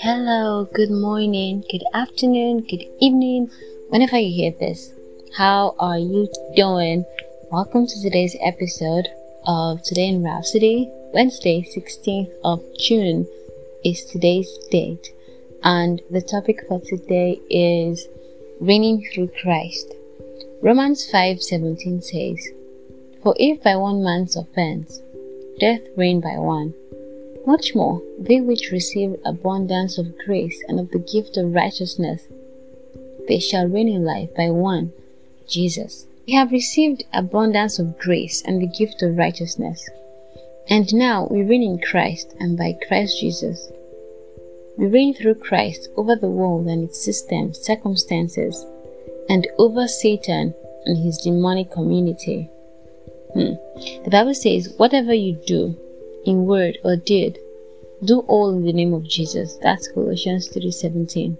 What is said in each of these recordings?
Hello, good morning, good afternoon, good evening, whenever you hear this. How are you doing? Welcome to today's episode of Today in Rhapsody. Wednesday, 16th of June is today's date, and the topic for today is reigning through Christ. Romans 5:17 says, "For if by one man's offense death reigned by one, much more, they which receive abundance of grace and of the gift of righteousness, they shall reign in life by one, Jesus. We have received abundance of grace and the gift of righteousness. And now we reign in Christ and by Christ Jesus. We reign through Christ over the world and its systems, circumstances, and over Satan and his demonic community. The Bible says, whatever you do, in word or deed, do all in the name of Jesus. That's Colossians 3:17.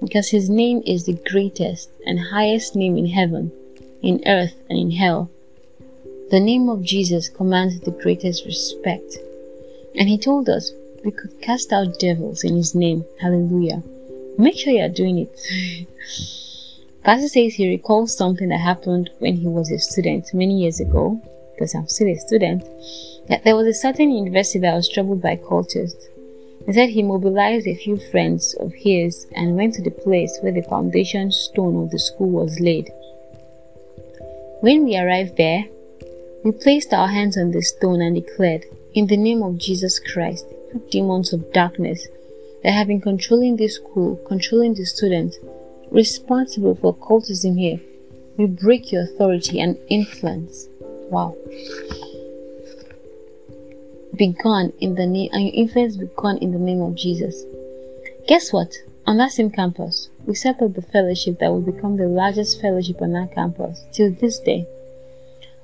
Because his name is the greatest and highest name in heaven, in earth, and in hell. The name of Jesus commands the greatest respect. And he told us we could cast out devils in his name. Hallelujah. Make sure you are doing it. Pastor says he recalls something that happened when he was a student many years ago, because I'm still a student that there was a certain university that was troubled by cultists. He said he mobilized a few friends of his and went to the place where the foundation stone of the school was laid. When we arrived there, we placed our hands on the stone and declared, In the name of Jesus Christ, you demons of darkness that have been controlling this school, controlling the students, responsible for cultism here, we break your authority and influence. Wow begun in the name and your influence begun in the name of Jesus. Guess what? On that same campus, we set up the fellowship that will become the largest fellowship on that campus till this day.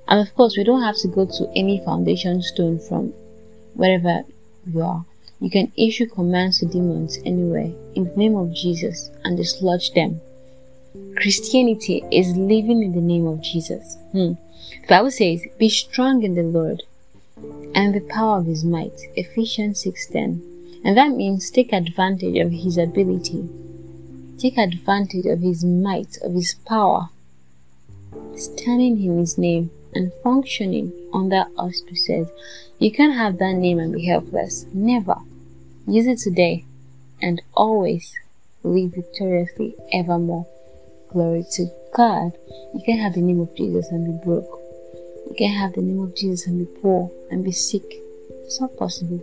And of course, we don't have to go to any foundation stone from wherever you are. You can issue commands to demons anywhere in the name of Jesus and dislodge them. Christianity is living in the name of Jesus. Hmm. The Bible says, Be strong in the Lord and the power of his might. Ephesians 6:10. And that means take advantage of his ability. Take advantage of his might, of his power. Standing in his name and functioning under auspices. You can't have that name and be helpless. Never. Use it today and always live victoriously evermore. Glory to God. You can't have the name of Jesus and be broke. You can have the name of Jesus and be poor and be sick. It's not possible.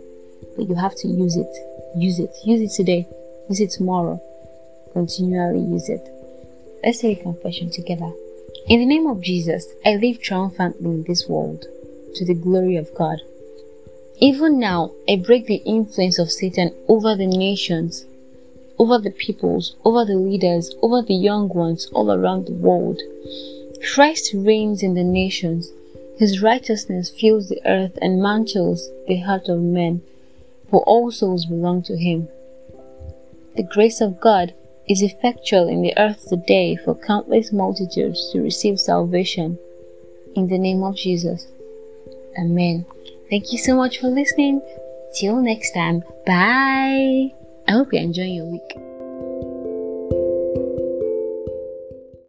But you have to use it. Use it. Use it today. Use it tomorrow. Continually use it. Let's say a confession together. In the name of Jesus, I live triumphantly in this world to the glory of God. Even now, I break the influence of Satan over the nations, over the peoples, over the leaders, over the young ones all around the world. Christ reigns in the nations his righteousness fills the earth and mantles the heart of men, for all souls belong to him. The grace of God is effectual in the earth today for countless multitudes to receive salvation. In the name of Jesus. Amen. Thank you so much for listening. Till next time. Bye. I hope you're enjoying your week.